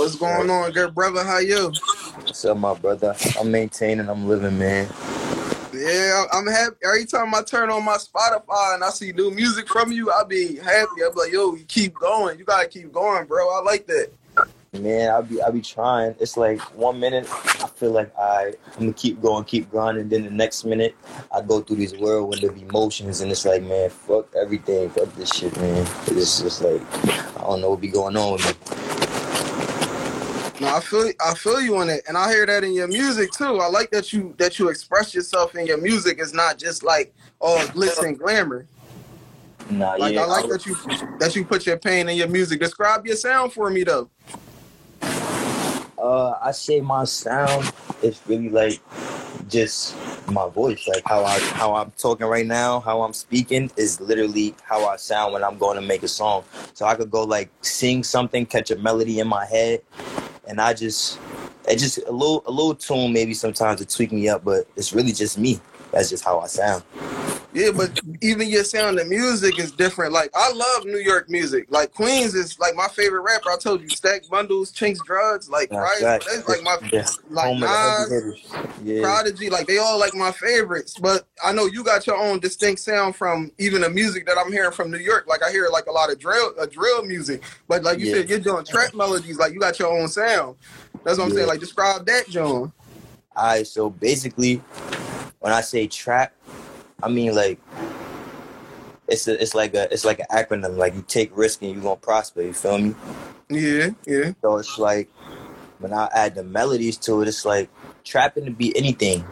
What's going on, good brother? How you? What's up, my brother? I'm maintaining, I'm living, man. Yeah, I'm happy. Every time I turn on my Spotify and I see new music from you, I be happy. I be like, yo, you keep going. You gotta keep going, bro. I like that. Man, I'll be I'll be trying. It's like one minute I feel like I I'm gonna keep going, keep grinding. Then the next minute I go through this whirlwind of emotions, and it's like, man, fuck everything, fuck this shit, man. It's just like I don't know what be going on with me. No, I feel I feel you on it, and I hear that in your music too. I like that you that you express yourself in your music. It's not just like oh glitz and glamour. Nah, Like yeah, I like that you that you put your pain in your music. Describe your sound for me though. Uh, I say my sound is really like just my voice, like how I how I'm talking right now, how I'm speaking is literally how I sound when I'm going to make a song. So I could go like sing something, catch a melody in my head, and I just it just a little a little tune maybe sometimes to tweak me up, but it's really just me. That's just how I sound. Yeah, but even your sound and music is different. Like I love New York music. Like Queens is like my favorite rapper. I told you, Stack Bundles, Chinx Drugz, like right. facts. That's like my Yeah. like Home of the heavy Nas. Yeah. Prodigy, like they all like my favorites. But I know you got your own distinct sound from even the music that I'm hearing from New York. Like I hear like a lot of drill, uh, drill music. But like you Yeah. said, you're doing trap melodies. Like you got your own sound. That's what I'm Yeah. saying. Like describe that, John. All right, so basically, when I say trap, I mean like it's a, it's like a it's like an acronym. Like you take risk and you gonna prosper. You feel me? Yeah, yeah. So it's like when I add the melodies to it, it's like trapping to be anything.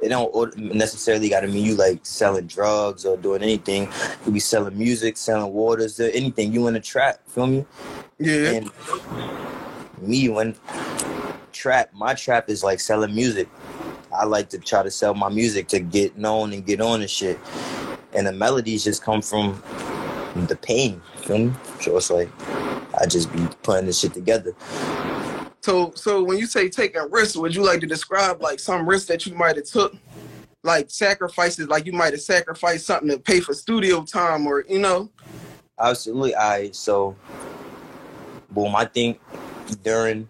It don't necessarily got to mean you like selling drugs or doing anything. You could be selling music, selling waters, or anything. You in a trap, feel me? Yeah. And me, when trap, my trap is like selling music. I like to try to sell my music to get known and get on and shit. And the melodies just come from the pain, feel me? So it's like I just be putting this shit together. So, so when you say taking risks, would you like to describe like some risks that you might have took, like sacrifices, like you might have sacrificed something to pay for studio time, or you know? Absolutely. I so boom. I think during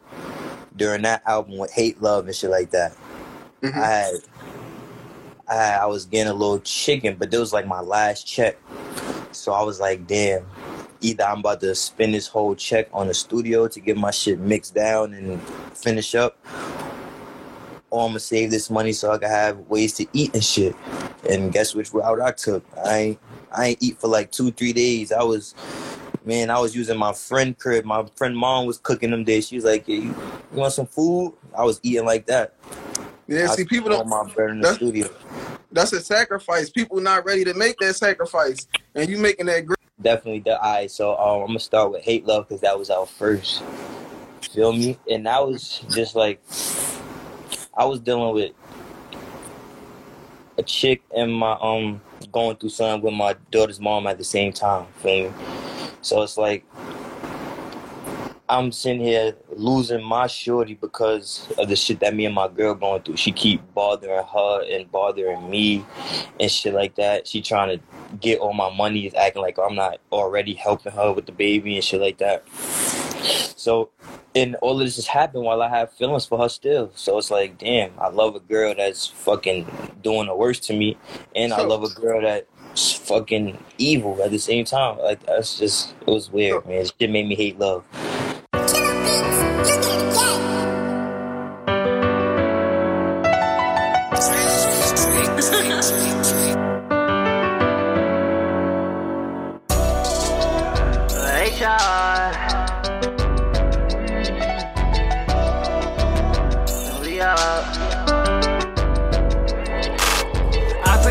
during that album with Hate Love and shit like that, Mhm. I had I I was getting a little chicken, but it was like my last check. So I was like, damn, either I'm about to spend this whole check on the studio to get my shit mixed down and finish up, or I'm gonna save this money so I can have ways to eat and shit. And guess which route I took? I ain't I ain't eat for like two, three days. I was man, I was using my friend crib. My friend mom was cooking them days. She was like, you want some food? I was eating like that. Yeah, I see, people don't. my bread in the That's- studio. That's a sacrifice. People not ready to make that sacrifice, and you making that. Great. Definitely the eye. So um, I'm gonna start with hate love because that was our first. Feel me? And that was just like I was dealing with a chick and my um going through something with my daughter's mom at the same time. Feel me? So it's like I'm sitting here losing my shorty because of the shit that me and my girl going through. She keep bothering her and bothering me and shit like that. She trying to get all my money, is acting like I'm not already helping her with the baby and shit like that. So, and all of this has happened while I have feelings for her still. So it's like, damn, I love a girl that's fucking doing the worst to me, and I love a girl that's fucking evil at the same time. Like that's just, it was weird, man. It shit made me hate love.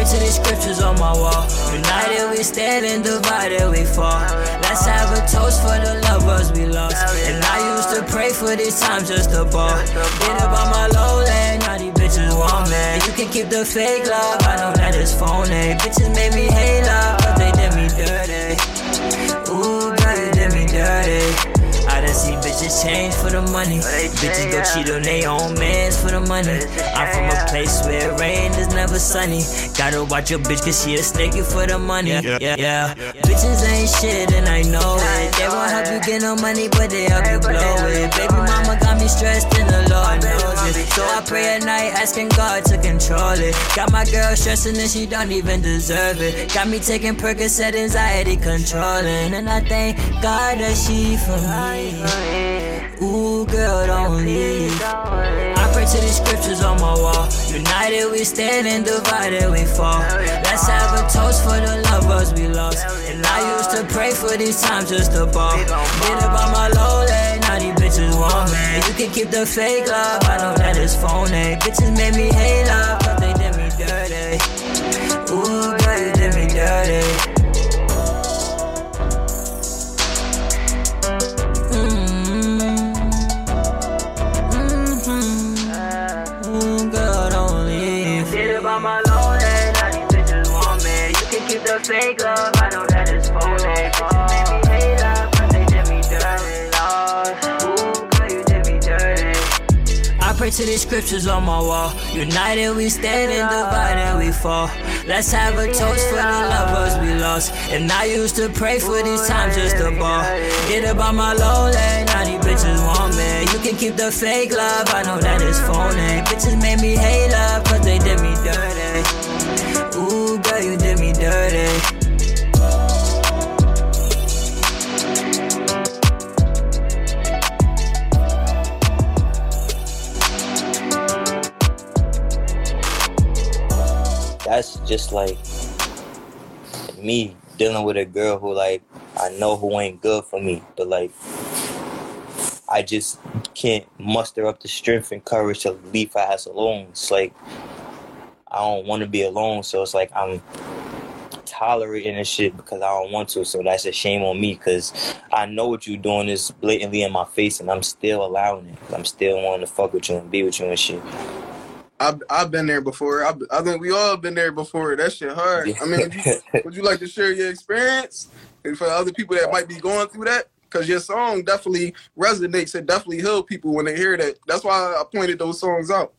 To the scriptures on my wall. United we stand and divided we fall. Let's have a toast for the lovers we lost. And I used to pray for this time just a ball. Get up on my low bitches want me. You can keep the fake love, I know that it's phony. Bitches made me hate love, but they did me dirty. Ooh, girl, you did me dirty. I done seen bitches change for the money. Bitches go cheat on their own mans for the money. I'm from a place where it rain is never sunny. Gotta watch your bitch cause she a snakey for the money. Yeah, yeah, yeah. Bitches ain't shit and I know it. They won't help you get no money, but they help you blow it. Baby mama got me stressed and the Lord knows it. So I pray at night asking God to control it. Got my girl stressing and she don't even deserve it. Got me taking Percocet, anxiety controlling. And I thank God that she for me. Ooh, girl, don't leave. I pray to the scriptures on my wall. United we stand and divided we fall. Let's have a toast for the lovers we lost. And I used to pray for these times just to ball. Get about my low leg, now these bitches want me. You can keep the fake love, I know that it's phony. Bitches made me hate love, to the scriptures on my wall. United we stand and divided we fall. Let's have a toast for the lovers we lost. And I used to pray for these times just to ball. Get about my low lane, now these bitches want me. You can keep the fake love, I know that it's phony. Bitches made me hate love, but they did me dirty. That's just like me dealing with a girl who like I know who ain't good for me, but like I just can't muster up the strength and courage to leave her ass alone. It's like I don't want to be alone, so it's like I'm tolerating this shit because I don't want to. So that's a shame on me because I know what you're doing is blatantly in my face, and I'm still allowing it. I'm still wanting to fuck with you and be with you and shit. I've I've been there before. I, I think we all been there before. That shit hard. I mean, would you, would you like to share your experience and for other people that might be going through that? Because your song definitely resonates and definitely help people when they hear that. That's why I pointed those songs out.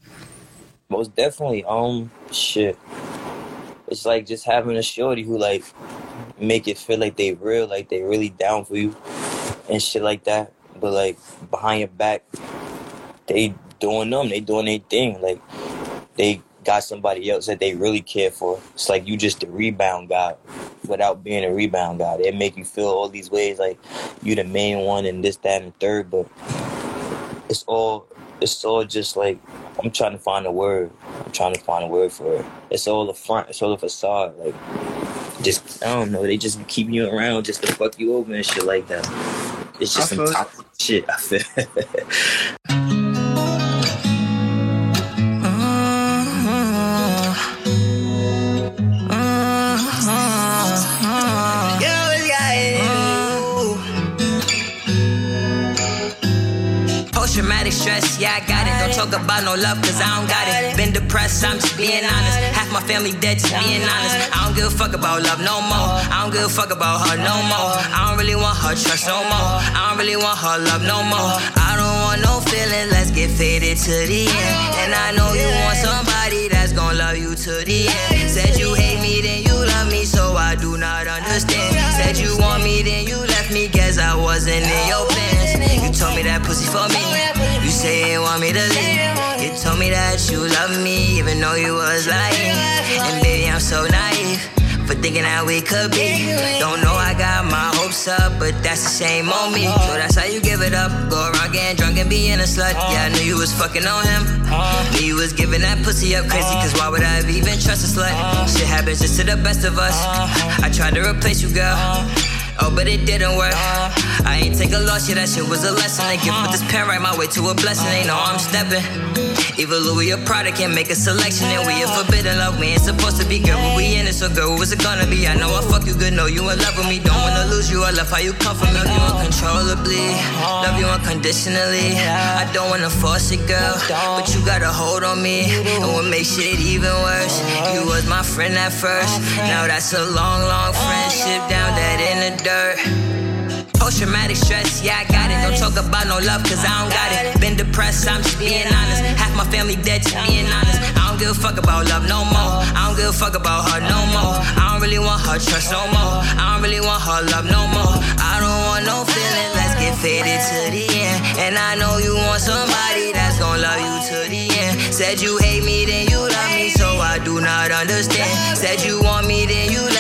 Most definitely. Um, shit. It's like just having a shorty who like make it feel like they real, like they really down for you and shit like that. But like behind your back, they doing them, they doing their thing. Like they got somebody else that they really care for. It's like you just a rebound guy without being a rebound guy. They make you feel all these ways like you the main one and this, that, and the third, but it's all it's all just like I'm trying to find a word. I'm trying to find a word for it. It's all a front, it's all a facade. Like just I don't know, they just keep you around just to fuck you over and shit like that. It's just some toxic shit, I feel. stress, yeah, I got it. Don't talk about no love, cause I don't got it. Been depressed, I'm just being honest. Half my family dead, just being honest. I don't give a fuck about love no more. I don't give a fuck about her no more. I don't really want her trust no more. I don't really want her love no more. I don't want no feeling, let's get faded to the end. And I know you want somebody that's gonna love you to the end. Said you hate me, then you love me, so I do not understand. Said you want me, then you left me, guess I wasn't in your plans. You told me that pussy for me. You say you want me to leave. You told me that you love me, even though you was lying. And baby, I'm so naive for thinking that we could be. Don't know I got my hopes up, but that's the same on me. So that's how you give it up. Go around getting drunk and being a slut. Yeah, I knew you was fucking on him. Knew you was giving that pussy up crazy, cause why would I even trust a slut? Shit happens just to the best of us. I tried to replace you, girl. Oh, but it didn't work. I ain't take a loss, yeah, that shit was a lesson. They give with uh-huh. this pen right my way to a blessing. They know I'm stepping. Either Louis or Prada can't make a selection. And we are forbidden love. We ain't supposed to be good, but we in it. So, girl, what's it gonna be? I know I fuck you good, know you in love with me. Don't wanna lose you. I love how you come from. Love you uncontrollably, love you unconditionally. I don't wanna force it, girl, but you got a hold on me. And what makes shit even worse, you was my friend at first. Now that's a long, long friendship down that in the dirt. Post traumatic stress, yeah, I got it. Don't talk about no love, cause I don't got it. Been depressed, I'm just being honest. Half my family dead, just being honest. I don't give a fuck about love no more. I don't give a fuck about her no more. I don't really want her trust no more. I don't really want her love no more. I don't want no feeling, let's get faded to the end. And I know you want somebody that's gonna love you to the end. Said you hate me, then you love me, so I do not understand. Said you want me, then you left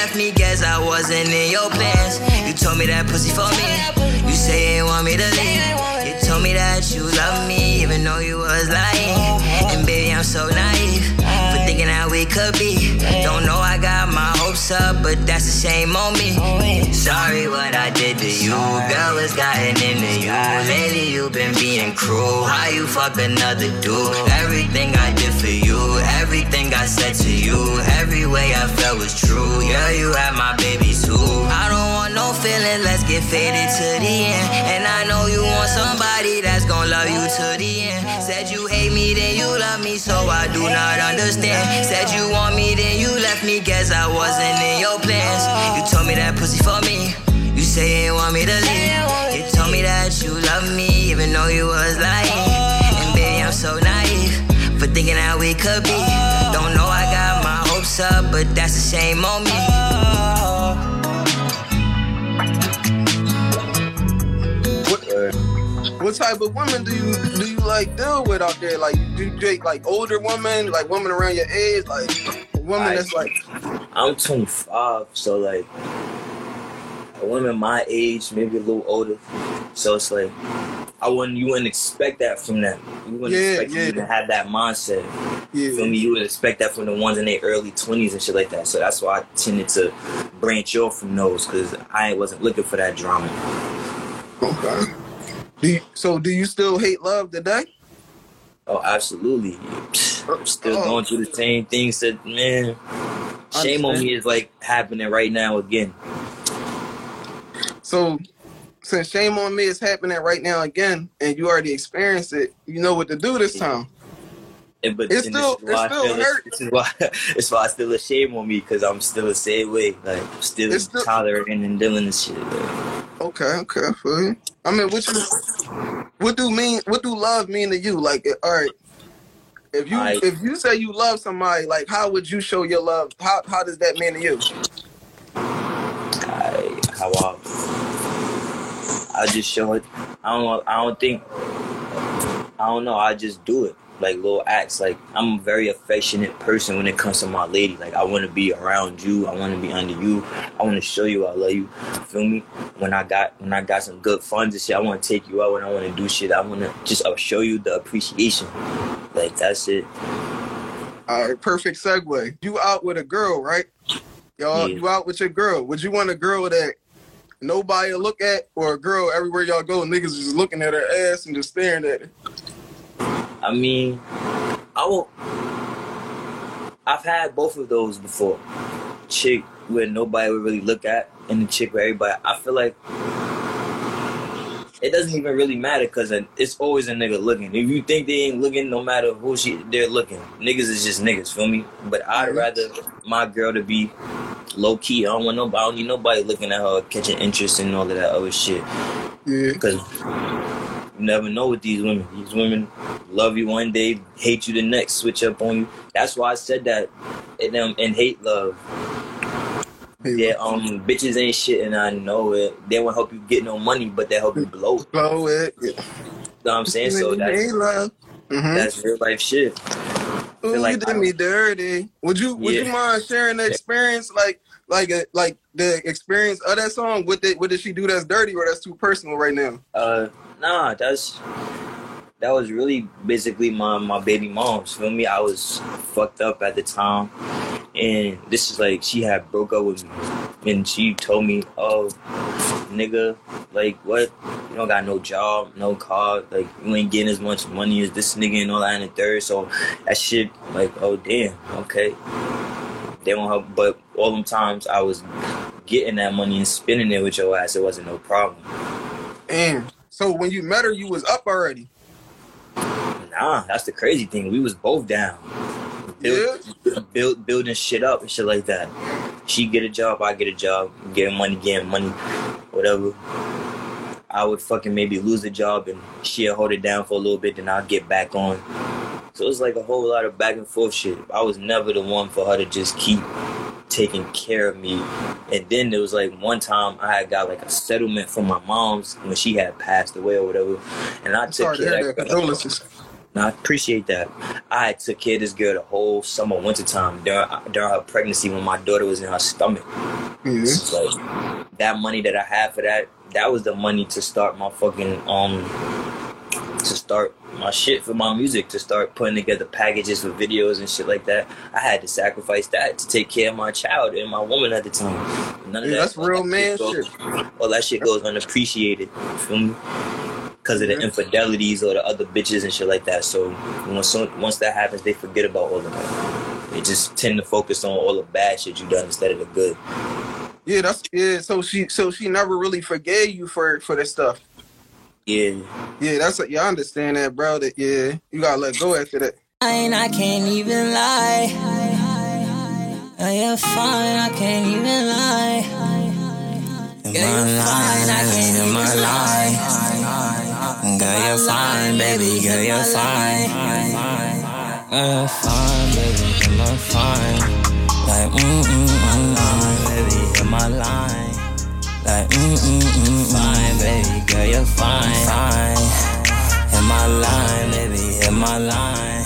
I wasn't in your plans. You told me that pussy for me, you say you want me to leave. You told me that you love me, even though you was lying. And baby, I'm so naive we could be. Don't know I got my hopes up, but that's a shame on me. Sorry what I did to you, girl, it's gotten into you. Lately you been being cruel. How you fuck another dude? Everything I did for you, everything I said to you, every way I felt was true. Yeah, you had my baby too. I don't want no feeling, let's get faded to the end. And I know you want somebody that's gonna love you to the end. Then you love me, so I do not understand. Said you want me, then you left me, guess I wasn't in your plans. You told me that pussy for me. You say you want me to leave. You told me that you love me, even though you was lying. And baby, I'm so naive for thinking that we could be. Don't know I got my hopes up, but that's the same on me. What type of women do you do you like deal with out there? Like do you date like older women, like women around your age, like a woman I- that's like I'm 25, so like a woman my age, maybe a little older. So it's like I wouldn't you wouldn't expect that from them. You wouldn't Yeah, expect yeah. you to have that mindset. yeah, Feel me? You would expect that from the ones in their early 20s and shit like that. So that's why I tended to branch off from those because I wasn't looking for that drama. okay. Do you, so do you still hate love today? Oh, absolutely. I'm still Oh. going through the same things that, man, shame on me is like happening right now again. So since shame on me is happening right now again, and you already experienced it, you know what to do this time. And, but It's still- this is why it still hurt. This is why it's why I still a shame on me because I'm still the same way. Like still, still- tolerating and dealing this shit. Like, Okay, okay, I feel you. I mean, what you, what do mean? What do love mean to you? Like, all right, if you I- if you say you love somebody, like, how would you show your love? How how does that mean to you? I, how I, I just show it. I don't. I don't think. I don't know. I just do it. Like little acts. Like I'm a very affectionate person when it comes to my lady. Like I want to be around you. I want to be under you. I want to show you I love you. Feel me? When I got when I got some good funds and shit, I want to take you out. When I want to do shit, I want to just uh, show you the appreciation. Like that's it. All right, perfect segue. You out with a girl, right? Y'all, Yeah. you out with your girl. Would you want a girl that nobody look at, or a girl everywhere y'all go, niggas just looking at her ass and just staring at it? I mean, I will. I've had both of those before. Chick where nobody would really look at, and the chick where everybody. I feel like it doesn't even really matter because it's always a nigga looking. If you think they ain't looking, no matter who she they're looking, niggas is just niggas. Feel me? But I'd mm-hmm. rather my girl to be low key. I don't want nobody. I don't need nobody looking at her, catching interest in all of that other shit. Yeah. You never know with these women. These women love you one day, hate you the next, switch up on you. That's why I said that in them in hate love. Yeah, um, bitches ain't shit, and I know it. They won't help you get no money, but they help you blow. it. Blow it. You know what I'm saying? So that's Hey, love. Mm-hmm. that's real life shit. Ooh, like you did me dirty. Would you Would you mind sharing the experience, like like a, like the experience of that song? What did What did she do that's dirty or that's too personal right now? Uh, nah, that's that was really basically my my baby mom's. Feel me? I was fucked up at the time, and this is like she had broke up with me, and she told me, "Oh, nigga, like what? You don't got no job, no car, like you ain't getting as much money as this nigga and all that and the third. So that shit, like, oh damn, okay. They won't help, but all them times I was getting that money and spending it with your ass, it wasn't no problem. And so when you met her, you was up already. Nah, that's the crazy thing. We was both down. Build, build, building shit up and shit like that. She get a job, I get a job, getting money, getting money, whatever. I would fucking maybe lose a job and she'll hold it down for a little bit, then I'll get back on. So it was like a whole lot of back and forth shit. I was never the one for her to just keep taking care of me. And then there was like one time I had got like a settlement from my mom's when she had passed away or whatever. And I I'm took to care of that. I appreciate that. I took care of this girl the whole summer, winter time during during her pregnancy when my daughter was in her stomach. Mm-hmm. Like that money that I had for that, that was the money to start my fucking um to start my shit for my music, to start putting together packages for videos and shit like that. I had to sacrifice that to take care of my child and my woman at the time. None of Yeah, that. that's real man goes, shit. All that shit goes unappreciated. Feel me? Because of the infidelities or the other bitches and shit like that. So once once that happens, they forget about all of that. They just tend to focus on all the bad shit you done instead of the good. Yeah, that's yeah. So she so she never really forgave you for for this stuff. Yeah. Yeah, that's yeah. I understand that, bro. That yeah, you gotta let go after that. And I can't even lie. Oh, you're fine, I can't even lie. In Girl, you're fine, I can't even lie. Girl, you're fine, baby. Girl, you're fine. Girl, you're fine, baby, you're fine. Like, mm, mm, mm, mm, baby, you're my line. Like, mm, mm, mm, fine, baby, girl, you're fine. Fine. In my line, baby, in my line.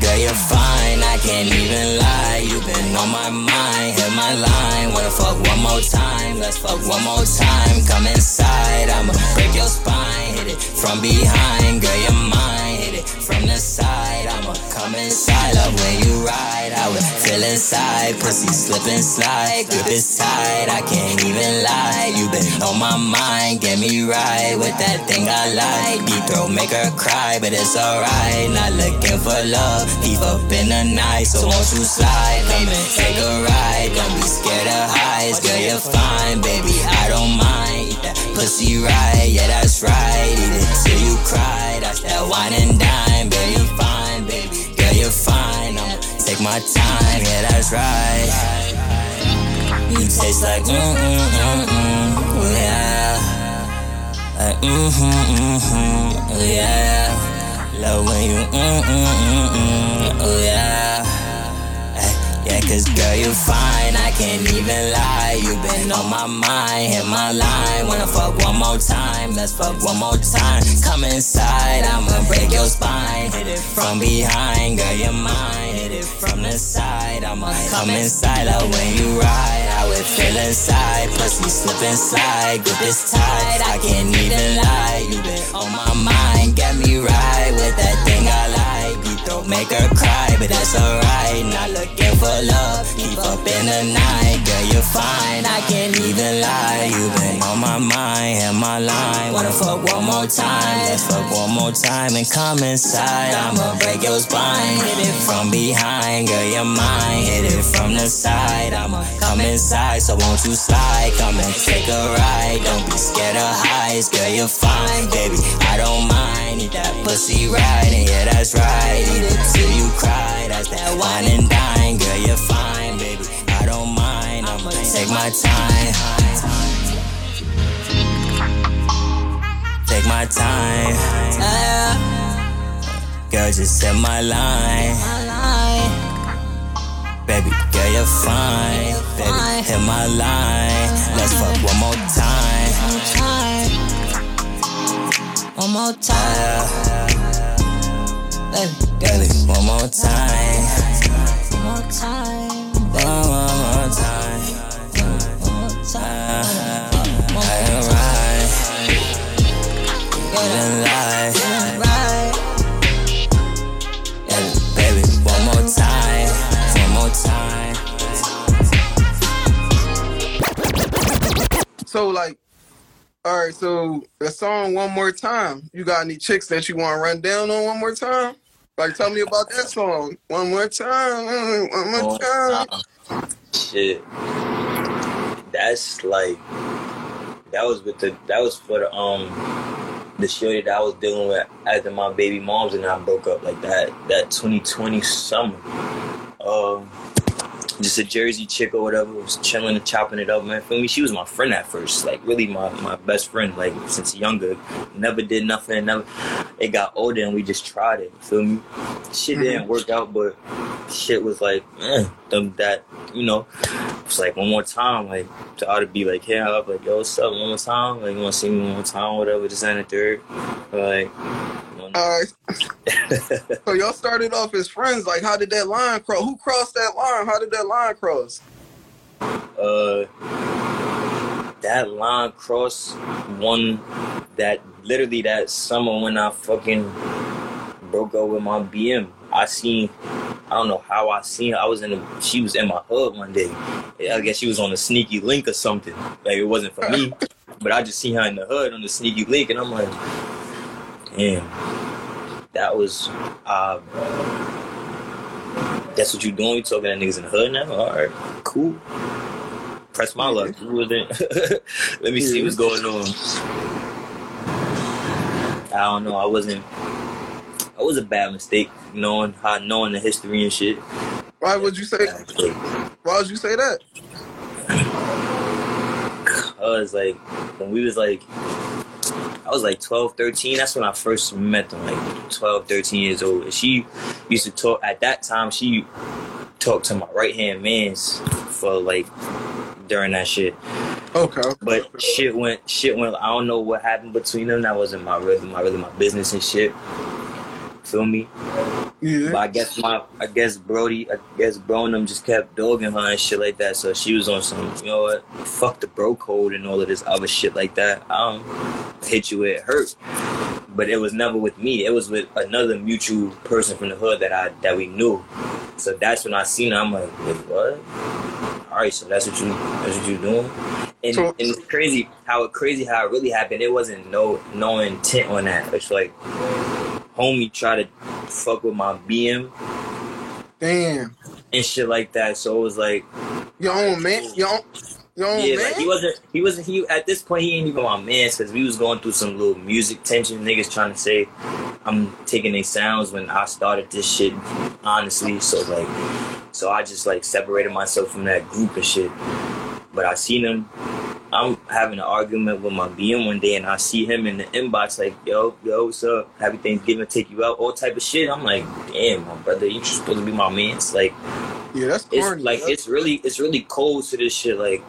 Girl, you're fine, I can't even lie. You've been on my mind, hit my line. Wanna fuck one more time, let's fuck one more time. Come inside, I'ma break your spine. Hit it from behind, girl, you're mine. Hit it from the side, Come inside. Love when you ride, I would feel inside. Pussy slip and slide, grip it tight. I can't even lie. You been on my mind, get me right with that thing I like. Deep throat make her cry, but it's alright. Not looking for love, deep up in the night. So won't you slide? Come and take a ride. Don't be scared of heights, girl. You're fine, baby. I don't mind. Pussy right, yeah, that's right. Eat it till you cry. That's that wine and dine, girl. You're fine. I'ma take my time, yeah, that's right. You taste like mm mm mm mm, yeah. Like mm hmm mm hmm, yeah. Love when you mm mm mm mm, can't even lie. You've been on my mind, hit my line. Wanna fuck one more time, let's fuck one more time. Come inside, I'ma break your spine. Hit it from behind, girl, you're mine. Hit it from the side, I'ma come inside. Love when you ride, I would feel inside. Pussy slip and slide, grip is tight. I can't even lie. You've been on my mind, get me right with that thing I like. Throat make her cry, but that's alright. Not looking for love, keep up in the night. Girl, you're fine, I can't even lie. You've been on my mind, and my line. Wanna fuck one more time, let's fuck one more time and come inside. I'ma break your spine, hit it from behind. Girl, you're mine, hit it from the side. I'ma come inside, so won't you slide? Come and take a ride. Don't be scared of heights, girl, you're fine, baby. I don't mind, eat that pussy and yeah, that's right. Eat it till you cry, that's that wine and dine, girl, you're fine, baby. I don't mind, I'ma take my time. Take my time. Girl, just set my line. Baby, girl, you're fine. Baby, hit my line. Let's fuck one more time. One more time. Baby, baby, one more time. One more time. One more time. One more time. I ain't right. Even lie. Baby, baby, one more time. One more time. So like, all right. So the song one more time. You got any chicks that you want to run down on one more time? Like, tell me about that song. One more time. One more One time. time. Shit. That's like that was with the that was for the um the shorty that I was dealing with after my baby moms and I broke up like that that 2020 summer. Um just a Jersey chick or whatever was chilling and chopping it up, man. Feel me? She was my friend at first, like really my, my best friend, like since younger. Never did nothing, never. It got older and we just tried it. Feel me? Shit didn't work out, but shit was like, eh, that you know. It's like one more time, like to ought to be like, hey, I'm like, yo, what's up? One more time, like you want to see me one more time, whatever. This and the third, like. All right. so y'all started off as friends. Like, how did that line cross? Who crossed that line? How did that line cross? Uh, that line crossed one that literally that summer when I fucking broke up with my BM. I seen, I don't know how I seen her. I was in, the, she was in my hood one day. I guess she was on a sneaky link or something. Like it wasn't for me, but I just seen her in the hood on the sneaky link, and I'm like, damn, that was, uh, that's what you doing? You talking to niggas in the hood now? All right, cool. Press my luck. Who was it? Let me see what's going on. I don't know. I wasn't. It was a bad mistake, knowing how knowing the history and shit. Why would you say? Why would you say that? I was like, when we was like, I was like 12, 13. That's when I first met them, like 12, 13 years old. And she used to talk, at that time, she talked to my right hand mans for like during that shit. Okay. But shit went, shit went, I don't know what happened between them. That wasn't my really, my really my business and shit. Feel me? Yeah. But I guess my, I guess Brody, I guess Bro and them just kept dogging her and shit like that. So she was on some, you know what? Fuck the bro code and all of this other shit like that. I don't hit you where it hurt. But it was never with me. It was with another mutual person from the hood that I that we knew. So that's when I seen her. I'm like, wait, what? All right, so that's what you that's what you doing. And, and it's crazy how it crazy how it really happened. It wasn't no no intent on that. It's like homie tried to fuck with my BM Damn. and shit like that. So it was like, Your own man. Your own. Your own yeah, man. like he wasn't, he wasn't, he at this point he ain't even my man because we was going through some little music tension. Niggas trying to say I'm taking their sounds when I started this shit, honestly. So like, so I just like separated myself from that group and shit. But I seen him. I'm having an argument with my BM one day, and I see him in the inbox like, "Yo, yo, what's up? Happy Thanksgiving, take you out, all type of shit." I'm like, "Damn, my brother, you supposed to be my man." It's like, yeah, that's it's like That's- it's really it's really cold to this shit like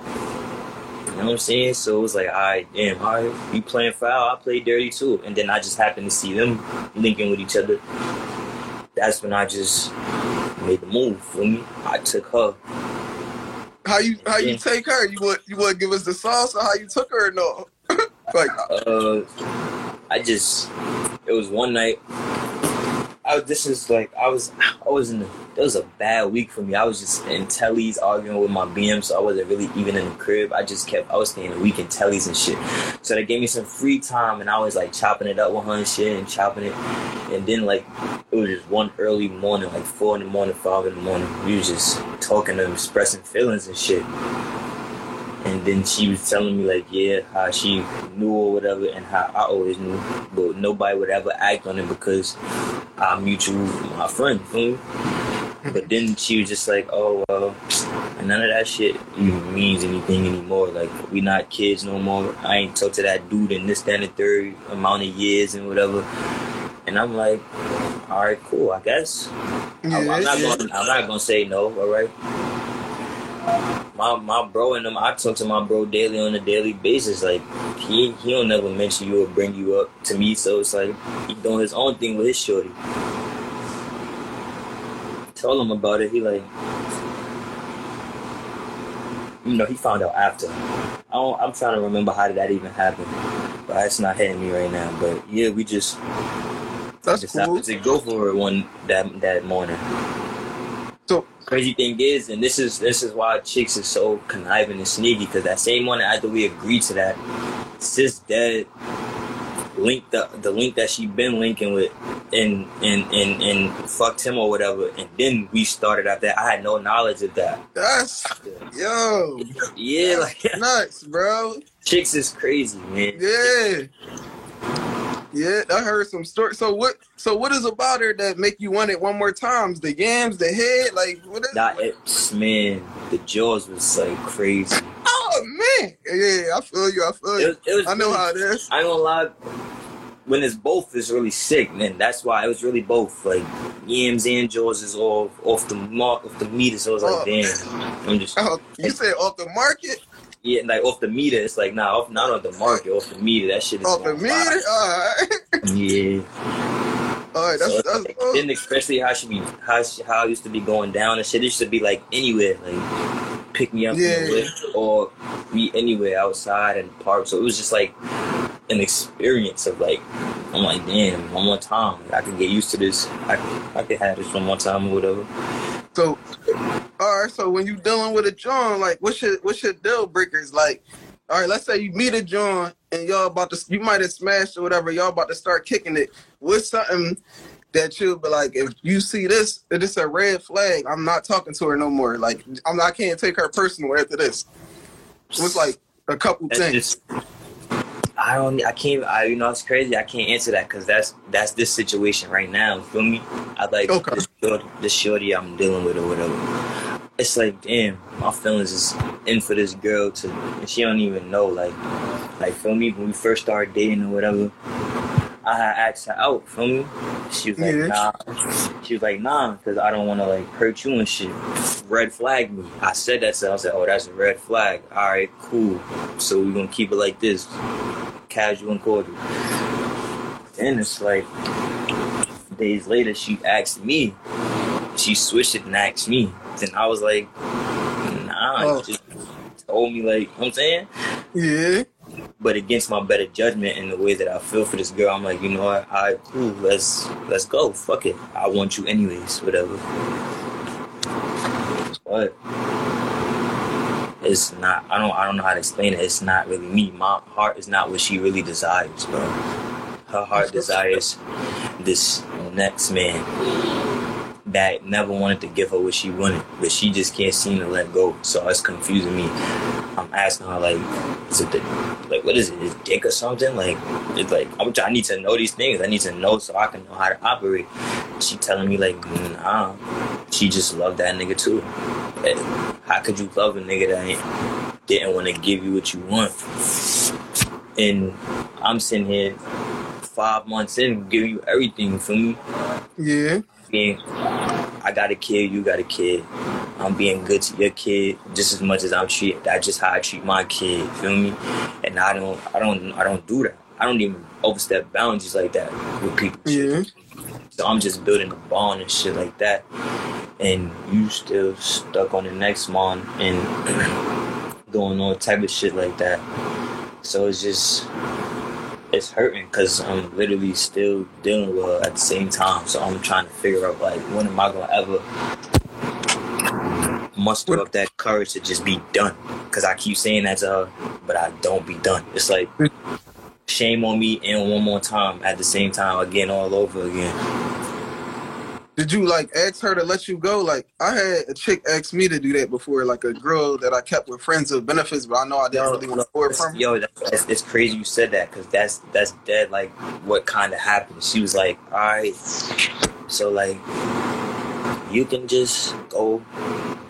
you know what I'm saying? So it was like, all right, damn, all right, you playing foul, I play dirty too. And then I just happened to see them linking with each other. That's when I just made the move for me. I took her. How you how you Yeah. take her? You would you would give us the sauce or how you took her or no? like Uh, I just it was one night. I this is like I was I was in the, it was a bad week for me. I was just in Telly's arguing with my BM, so I wasn't really even in the crib. I just kept I was staying a week in Telly's and shit. So they gave me some free time, and I was like chopping it up with her and shit and chopping it. And then like it was just one early morning, like four in the morning, five in the morning. We was just talking and expressing feelings and shit. And then she was telling me like, yeah, how she knew or whatever, and how I always knew, but nobody would ever act on it because I'm mutual, my friend. Feel me? But then she was just like, oh well, none of that shit even means anything anymore. Like we not kids no more. I ain't talked to that dude in this, that, and the third amount of years and whatever. And I'm like, all right, cool, I guess. yeah, I'm, I'm not yeah. gonna I'm not gonna say no, all right. My my bro and them I talk to my bro daily on a daily basis. Like he he don't never mention you or bring you up to me, so it's like he doing his own thing with his shorty. Told him about it, he like you know, he found out after. I don't, I'm trying to remember how did that even happen, but it's not hitting me right now. But yeah, we just That's just cool. happened to go for it one that that morning. Crazy thing is, and this is this is why chicks is so conniving and sneaky, because that same morning after we agreed to that, sis dead linked the the link that she been linking with and and and and fucked him or whatever, and then we started after that. I had no knowledge of that. that's yo Yeah, like nuts, bro. chicks is crazy, man. Yeah. Yeah, I heard some stories. So what? So what is about her that make you want it one more times? The yams, the head, like what is? That it's man, the jaws was like crazy. Oh man, yeah, I feel you. I feel It you. was, it was I know really- how it is. I ain't gonna lie. When it's both, it's really sick, man. That's why it was really both. Like yams and jaws is all off the mark, off the meter. So I was like, Oh. damn. I'm just Oh, you said off the market, yeah, like off the meter. It's like nah, off, not on the market, off the meter. That shit is off the meter. All right. Yeah, All right, that's, So, that's, like, then especially how she be how she, how I used to be going down and shit. It used to be like anywhere, like pick me up Yeah. in the lift or be anywhere outside in the park. So it was just like an experience of like I'm like, damn, one more time. I can get used to this. I I could have this one more time or whatever. So, all right. So when you dealing with a John, like, what's your what's your deal breakers? Like, all right, let's say you meet a John and y'all about to, you might have smashed or whatever. Y'all about to start kicking it. What's something that you'll be like, if you see this, if it's a red flag, I'm not talking to her no more. Like, I'm I can't take her personal after this. What's like a couple things? just I don't I can't I you know it's crazy I can't answer that because that's that's this situation right now. You feel me? I like Okay. this, shorty, this shorty I'm dealing with or whatever. It's like damn, my feelings is in for this girl to and she don't even know like like feel me when we first started dating or whatever. I had asked her out, feel me? She was like, nah. She was like, nah, because I don't want to like hurt you and shit. Red flag me. I said that to her. I said, oh, that's a red flag. All right, cool. So we're gonna keep it like this, casual and cordial. Then it's like days later, she asked me. She switched it and asked me. Then I was like, nah. Oh. Just told me like, you know what I'm saying Yeah. but against my better judgment and the way that I feel for this girl, I'm like, you know what, all right, cool, let's let's go, fuck it, I want you anyways, whatever. But it's not. I don't. I don't know how to explain it. It's not really me. My heart is not what she really desires, bro. Her heart desires this next man that never wanted to give her what she wanted, but she just can't seem to let go. So it's confusing me. I'm asking her like, is it the, like what is it? Is dick or something? Like it's like I'm, I need to know these things. I need to know so I can know how to operate. She telling me like, nah, she just loved that nigga too. Like, how could you love a nigga that didn't want to give you what you want? And I'm sitting here five months in, giving you everything. You feel me? Yeah. Being I got a kid, you got a kid. I'm being good to your kid just as much as I'm treat that's just how I treat my kid, feel me? And I don't I don't I don't do that. I don't even overstep boundaries like that with people. So I'm just building a bond and shit like that. And you still stuck on the next one and doing all type of shit like that. So it's just it's hurting because I'm literally still dealing with at the same time. So I'm trying to figure out like when am I gonna ever muster up that courage to just be done? Because I keep saying that to her, but I don't be done. It's like hmm. shame on me and one more time at the same time again all over again. Did you like ask her to let you go? Like I had a chick ask me to do that before, like a girl that I kept with friends of benefits, but I know I didn't really want to afford from. Yo, that's, it's, crazy you said that because that's that's dead. Like what kind of happened? She was like, "All right, so like you can just go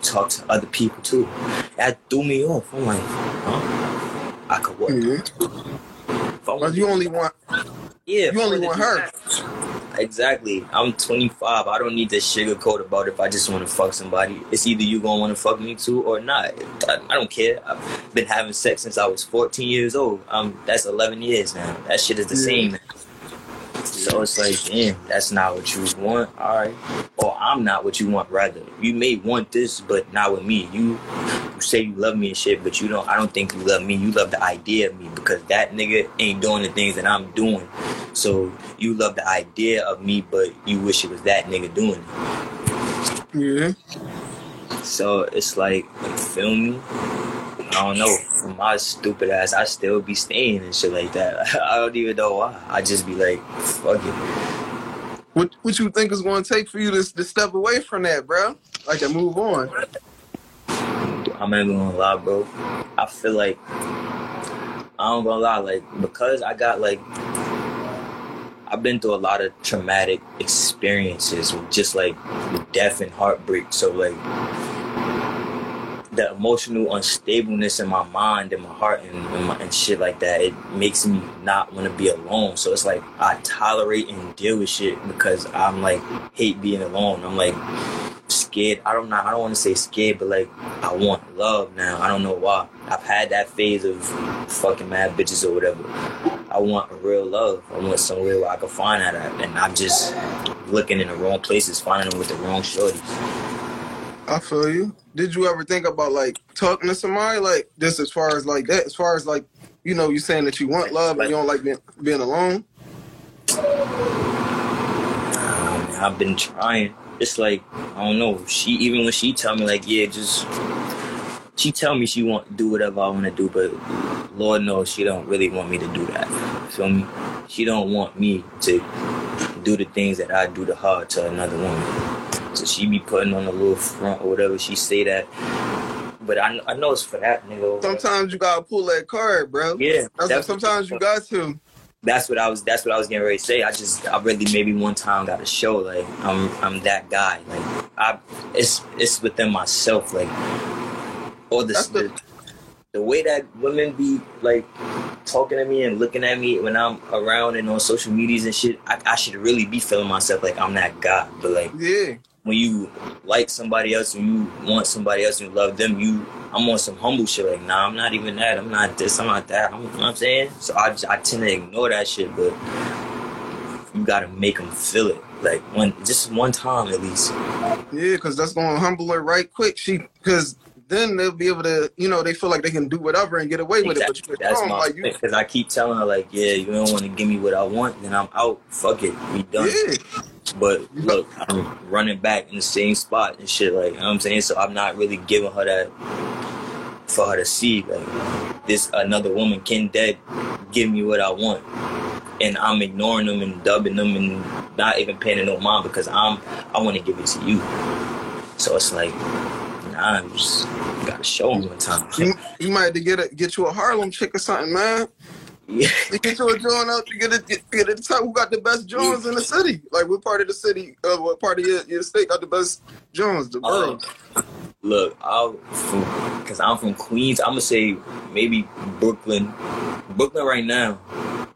talk to other people too." That threw me off. I'm like, huh? I could work. Yeah. If But you only want yeah, you only want her. Exactly. I'm 25. I don't need to sugarcoat about if I just want to fuck somebody. It's either you gonna want to fuck me too or not. I, I don't care. I've been having sex since I was 14 years old. Um, that's 11 years now. That shit is the Yeah. same. So it's like, damn, that's not what you want. All right. Or I'm not what you want. Rather, you may want this, but not with me. You, you say you love me and shit, but you don't. I don't think you love me. You love the idea of me because that nigga ain't doing the things that I'm doing. So you love the idea of me, but you wish it was that nigga doing it. Yeah. So it's like, feel me? I don't know. For my stupid ass, I still be staying and shit like that. I don't even know why. I just be like, fuck it. What what you think is going to take for you to, to step away from that, bro? Like to move on. I'm not gonna lie, bro. I feel like I don't gonna lie, like because I got like I've been through a lot of traumatic experiences with just like death and heartbreak. So like the emotional unstableness in my mind and my heart and, and, my, and shit like that, it makes me not want to be alone. So it's like I tolerate and deal with shit because I'm like hate being alone. I'm like scared. I don't know. I don't want to say scared, but like I want love now. I don't know why. I've had that phase of fucking mad bitches or whatever. I want real love. I want somewhere where I can find that at. And I'm just looking in the wrong places, finding them with the wrong shorties. I feel you. Did you ever think about like talking to somebody like this as far as like that? As far as like you know, you saying that you want love and you don't like being being alone. Um, I've been trying. It's like I don't know. She even when she tell me like, yeah, just she tell me she want to do whatever I want to do, but Lord knows she don't really want me to do that. Feel me? She don't want me to do the things that I do to her to another woman. So she be putting on a little front or whatever. She say that. But I, I know it's for that nigga. Sometimes you gotta pull that card, bro. Yeah. That's what, sometimes you got to. That's what I was. That's what I was getting ready to say. I just, I really maybe one time got to show like I'm, I'm that guy. Like I, it's, it's within myself. Like, or the, That's the- the, the way that women be like talking to me and looking at me when I'm around and on social medias and shit. I, I should really be feeling myself like I'm that guy. But like Yeah. When you like somebody else and you want somebody else and you love them, you I'm on some humble shit. Like, nah, I'm not even that. I'm not this. I'm not that. I'm, you know what I'm saying? So I, just, I tend to ignore that shit, but you gotta make them feel it. Like one, just one time at least. Yeah, because that's going to humble her right quick. She, because then they'll be able to, you know, they feel like they can do whatever and get away with it. But That's can my like because I keep telling her like, yeah, you don't want to give me what I want, then I'm out. Fuck it, we done. yeah, But look, I'm running back in the same spot and shit. Like, you know what I'm saying? So I'm not really giving her that for her to see. Like, this another woman can dead give me what I want. And I'm ignoring them and dubbing them and not even paying no mind because I'm I want to give it to you. So it's like, nah, I'm just gotta show them one time. you, you might have to get a, get you a Harlem chick or something, man. Yeah. Get you a joint out, you get it, get, get it. Who got the best joints in the city? Like, what part of the city? Uh, what part of your, your state got the best joints? The borough. look, I'll because I'm from Queens. I'm gonna say maybe Brooklyn. Brooklyn right now.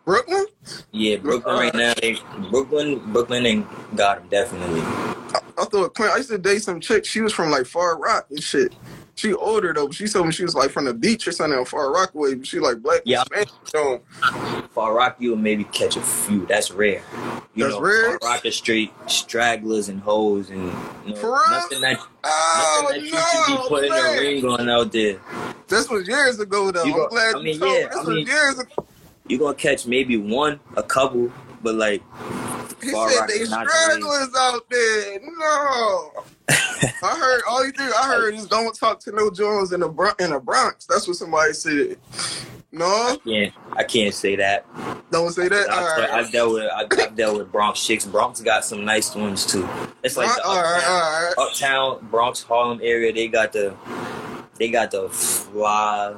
Brooklyn. Yeah, Brooklyn right now. They, Brooklyn, Brooklyn, and got him definitely. I thought Clint. I used to date some chick. She was from like Far Rock and shit. She older though. She told me she was like from the beach or something on Far Rockaway. But she like black Yeah. So Far Rock, you'll maybe catch a few. That's rare. You That's know, rare? Far Rock is straight stragglers and hoes and you know, nothing that oh nothing that you should be putting man. a ring on out there. This was years ago though. You I'm glad I you mean, told yeah, me. This I was mean- years ago. You're gonna catch maybe one, a couple, but like He Far said they is stragglers out there. No. I heard all you do. I heard is don't talk to no Jones in the Bron- in the Bronx. That's what somebody said. No, yeah, I can't say that. don't say that. Right, I've dealt with I've, I've dealt with Bronx chicks. Bronx got some nice ones too. It's like the all uptown, right. uptown Bronx Harlem area. They got the they got the fly,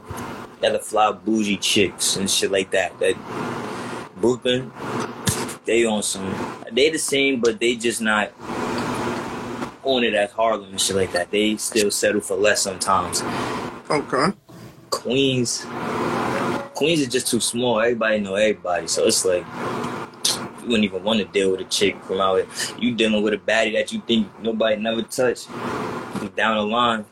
they got the fly bougie chicks and shit like that. That Brooklyn, they on some. They the same, but they just not on it as Harlem and shit like that. They still settle for less sometimes. Okay. Queens, Queens is just too small. Everybody know everybody, so it's like you wouldn't even want to deal with a chick from out here. You dealing with a baddie that you think nobody never touched. Down the line,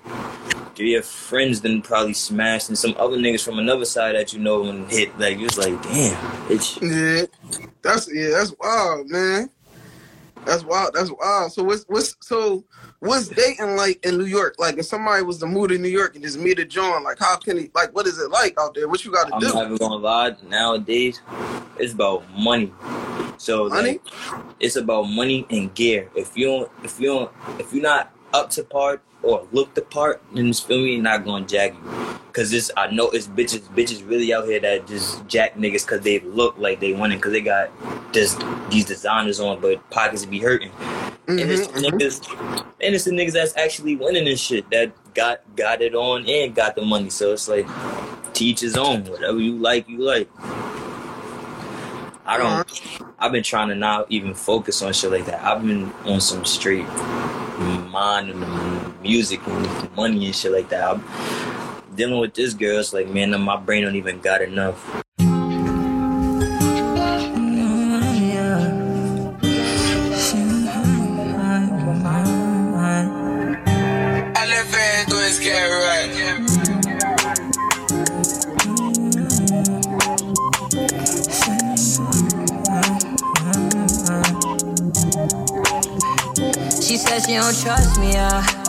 your friends then probably smashed, and some other niggas from another side that you know and hit. Like it was like, damn, bitch. Yeah, that's yeah, that's wild, man. That's wild. That's wild. So what's what's so what's dating like in New York? Like if somebody was to move to New York and just meet a John, like how can he? Like what is it like out there? What you got to I'm do? not even gonna lie. Nowadays, it's about money. So Money? like, it's about money and gear. If you don't, if you don't, if you're not up to part or look the part, then it's feel me not gonna jack you. Cause this, I know it's bitches, bitches really out here that just jack niggas cause they look like they winning cause they got just these designers on, but pockets be hurting. And it's Mhm, the mhm. niggas, and it's the niggas that's actually winning and shit that got got it on and got the money. So it's like teach his own. Whatever you like, you like. I don't. I've been trying to not even focus on shit like that. I've been on some straight mind music and money and shit like that. I'm dealing with this girl, it's like, man, my brain don't even got enough. she don't trust me, yeah.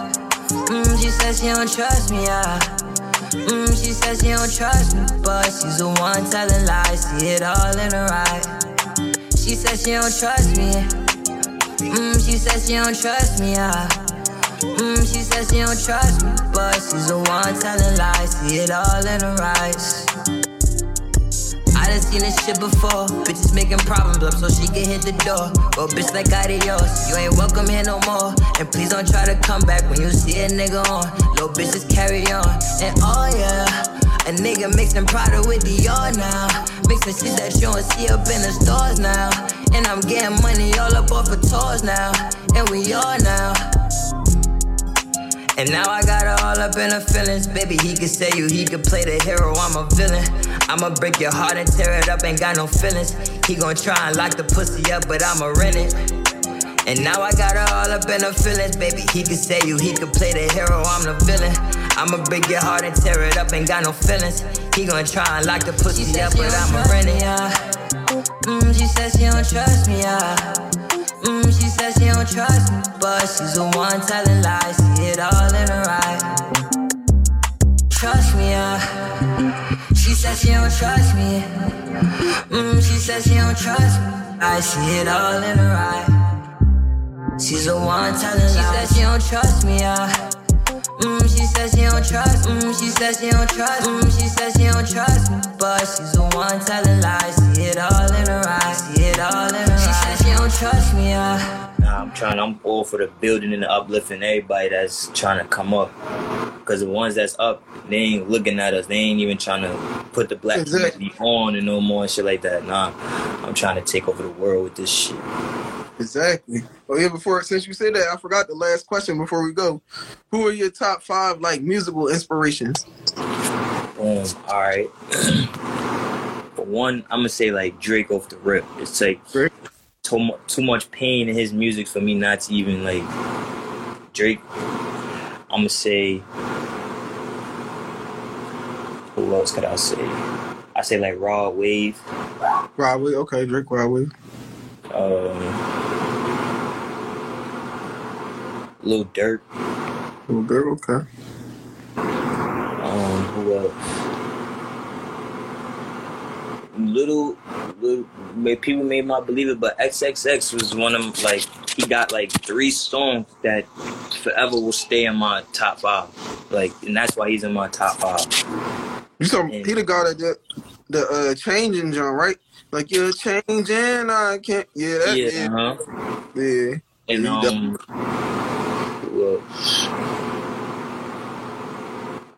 Mm, she says she don't trust me, yeah. Mm, she says she don't trust me, but she's the one telling lies. See it all in her eye. She says she don't trust me. Mm, she says she don't trust me, yeah. Mm, she says she don't trust me, but she's the one telling lies. See it all in her eyes. I done seen this shit before. Bitches making problems up so she can hit the door. Go bitch like adios. You ain't welcome here no more. And please don't try to come back when you see a nigga on. Little bitches carry on. And oh yeah, a nigga mixing Prada with Dior now. Mixing shit that you don't see up in the stores now. And I'm getting money all up off of tours now. And we all now. And now I got her all up in her feelings. Baby, he could say you, he could play the hero, I'm a villain. I'ma break your heart and tear it up, ain't got no feelings. He gon' try and lock the pussy up, but I'ma rent it. And now I got her all up in her feelings. Baby, he could say you, he could play the hero, I'm the villain. I'ma break your heart and tear it up, ain't got no feelings. He gon' try and lock the pussy up, but I'ma rent it, yeah. Mm, she says she don't trust me, yeah. Mm, she says she don't trust me, but she's the one telling lies. See it all in her eyes. Trust me, yeah. She says she don't trust me. Mm, she says she don't trust me. I see it all in her eyes. She's the one telling lies. She says she don't trust me, yeah. Mm, she says she don't trust. Mm, she says she don't trust. Mm, she says she don't trust me, but she's the one telling lies. See it all in her eyes. See it all in her eyes. She says she don't trust me, yeah. I'm trying. I'm all for the building and the uplifting everybody that's trying to come up. Cause the ones that's up, they ain't looking at us. They ain't even trying to put the black Exactly. community on and no more and shit like that. Nah, I'm trying to take over the world with this shit. Exactly. Oh yeah, before since you said that, I forgot the last question before we go. Who are your top five like musical inspirations? Boom. All right. For one, I'm gonna say like Drake off the rip. It's like Drake? Too, too much pain in his music for me not to even like Drake. I'm gonna say. Who else could I say? I say like Rod Wave. Rod Wave, okay, Drake Broadway. Um, Lil Durk. Oh, girl, okay. Um, who else? Little, people may not believe it, but XXX was one of them, like he got like three songs that forever will stay in my top five. Like, and that's why he's in my top five. You saw Yeah. Peter got the the uh changing John, right? Like you're changing, I can't yeah, that, Yeah, yeah, uh huh. yeah. And um?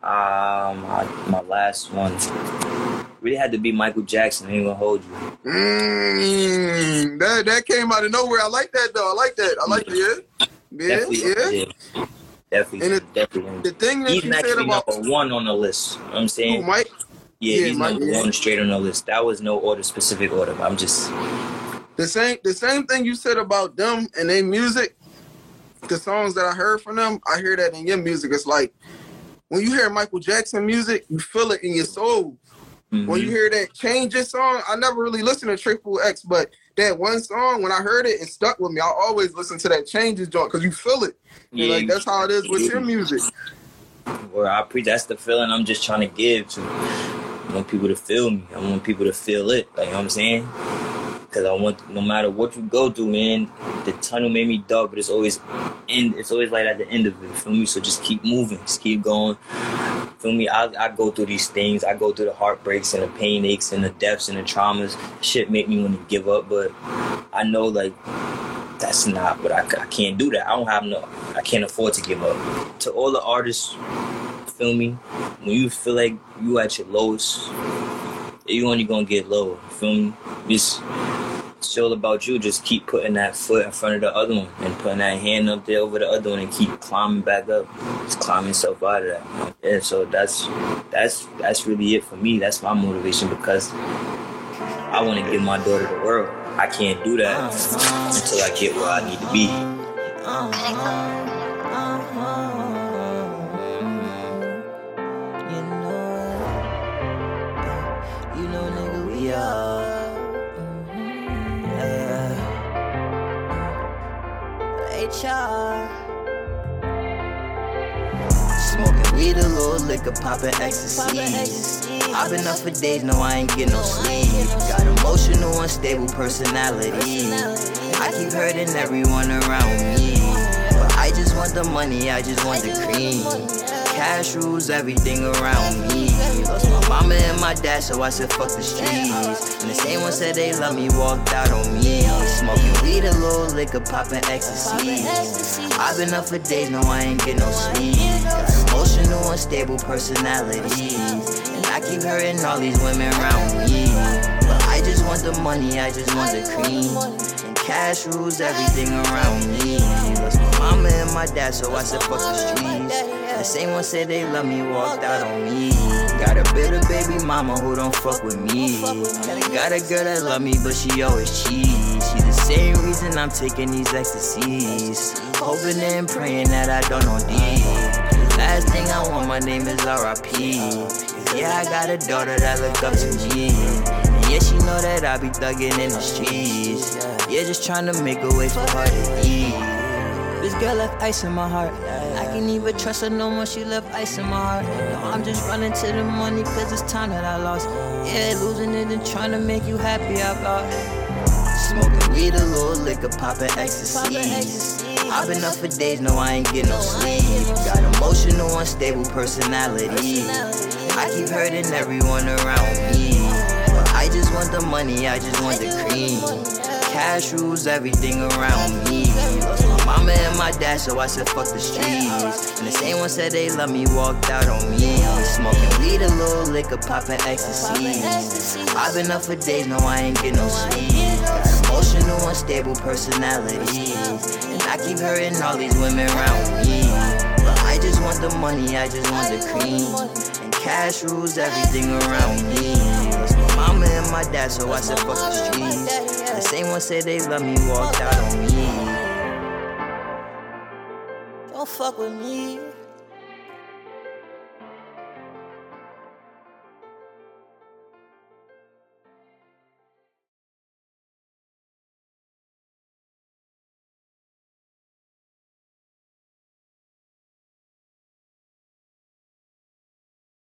Um, my, my last one really had to be Michael Jackson. I ain't gonna hold you. Mm, that that came out of nowhere. I like that though. I like that. I like it. Yeah, yeah, Definitely, yeah. Definitely, And it- definitely. The thing that He's you said about number one on the list. You know what I'm who, saying? Mike, Yeah, Yeah, he's Mike, number yeah. one straight on the list. That was no order, specific order. I'm just the same the same thing you said about them and their music. The songs that I heard from them, I hear that in your music. It's like when you hear Michael Jackson music, you feel it in your soul. When you mhm. hear that Changes song, I never really listened to Triple X, but that one song, when I heard it, it stuck with me. I always listen to that Changes joint because you feel it. Yeah, like that's how it is with your music. Well, I pre that's the feeling I'm just trying to give to. I want people to feel me. I want people to feel it. Like you know what I'm saying? Cause I want no matter what you go through, man, the tunnel may be dark, but it's always end it's always light at the end of it. Feel me? So just keep moving, just keep going. Feel me? I, I go through these things. I go through the heartbreaks and the pain aches and the deaths and the traumas. Shit make me want to give up, but I know like that's not what I, I can't do that. I don't have no I can't afford to give up. To all the artists, feel me? When you feel like you at your lowest, you only gonna get lower. Feel me? Just it's all about you. Just keep putting that foot in front of the other one and putting that hand up there over the other one and keep climbing back up. Just climbing yourself out of that. Yeah, so that's that's that's really it for me. That's my motivation because I want to give my daughter the world. I can't do that until I get where I need to be. You know, you know, nigga, we are. Smoking weed, a little liquor, popping ecstasy. I've been up for days, no, I ain't get no sleep. Got emotional, unstable personality. I keep hurting everyone around me. But I just want the money, I just want the cream. Cash rules everything around me. Lost my mama and my dad, so I said fuck the streets. And the same one said they love me, walked out on me. Smoking weed, a little liquor, popping ecstasy. I've been up for days, no, I ain't get no sleep. Got emotional, unstable personalities. And I keep hurting all these women around me. But I just want the money, I just want the cream. And cash rules everything around me. Lost my mama and my dad, so I said fuck the streets. The same one said they love me, walked out on me. Got a bitter baby mama who don't fuck with me. Got a girl that love me, but she always cheat. She the same reason I'm taking these ecstasies. Hoping and praying that I don't OD. Last thing I want, my name is R.I.P. Yeah, I got a daughter that look up to me. Yeah, she know that I be thugging in the streets. Yeah, just trying to make a way for her to eat. This girl left ice in my heart. I can't even trust her no more, she left ice in my heart. No, I'm just running to the money cause it's time that I lost. Yeah, losing it and trying to make you happy about it. Smoking weed, a little liquor, popping ecstasy. I've been up for days, no, I ain't get no sleep. Got emotional, unstable personality. I keep hurting everyone around me. But I just want the money, I just want the cream. Cash rules everything around me. Mama and my dad, so I said fuck the streets. And the same one said they love me, walked out on me. Smoking weed, a little liquor, popping ecstasy. I've been up for days, no, I ain't get no sleep. Got emotional, unstable personalities. And I keep hurting all these women around me. But I just want the money, I just want the cream. And cash rules everything around me. Mama and my dad, so I said fuck the streets. The same one said they love me, walked out on me. Don't fuck with me.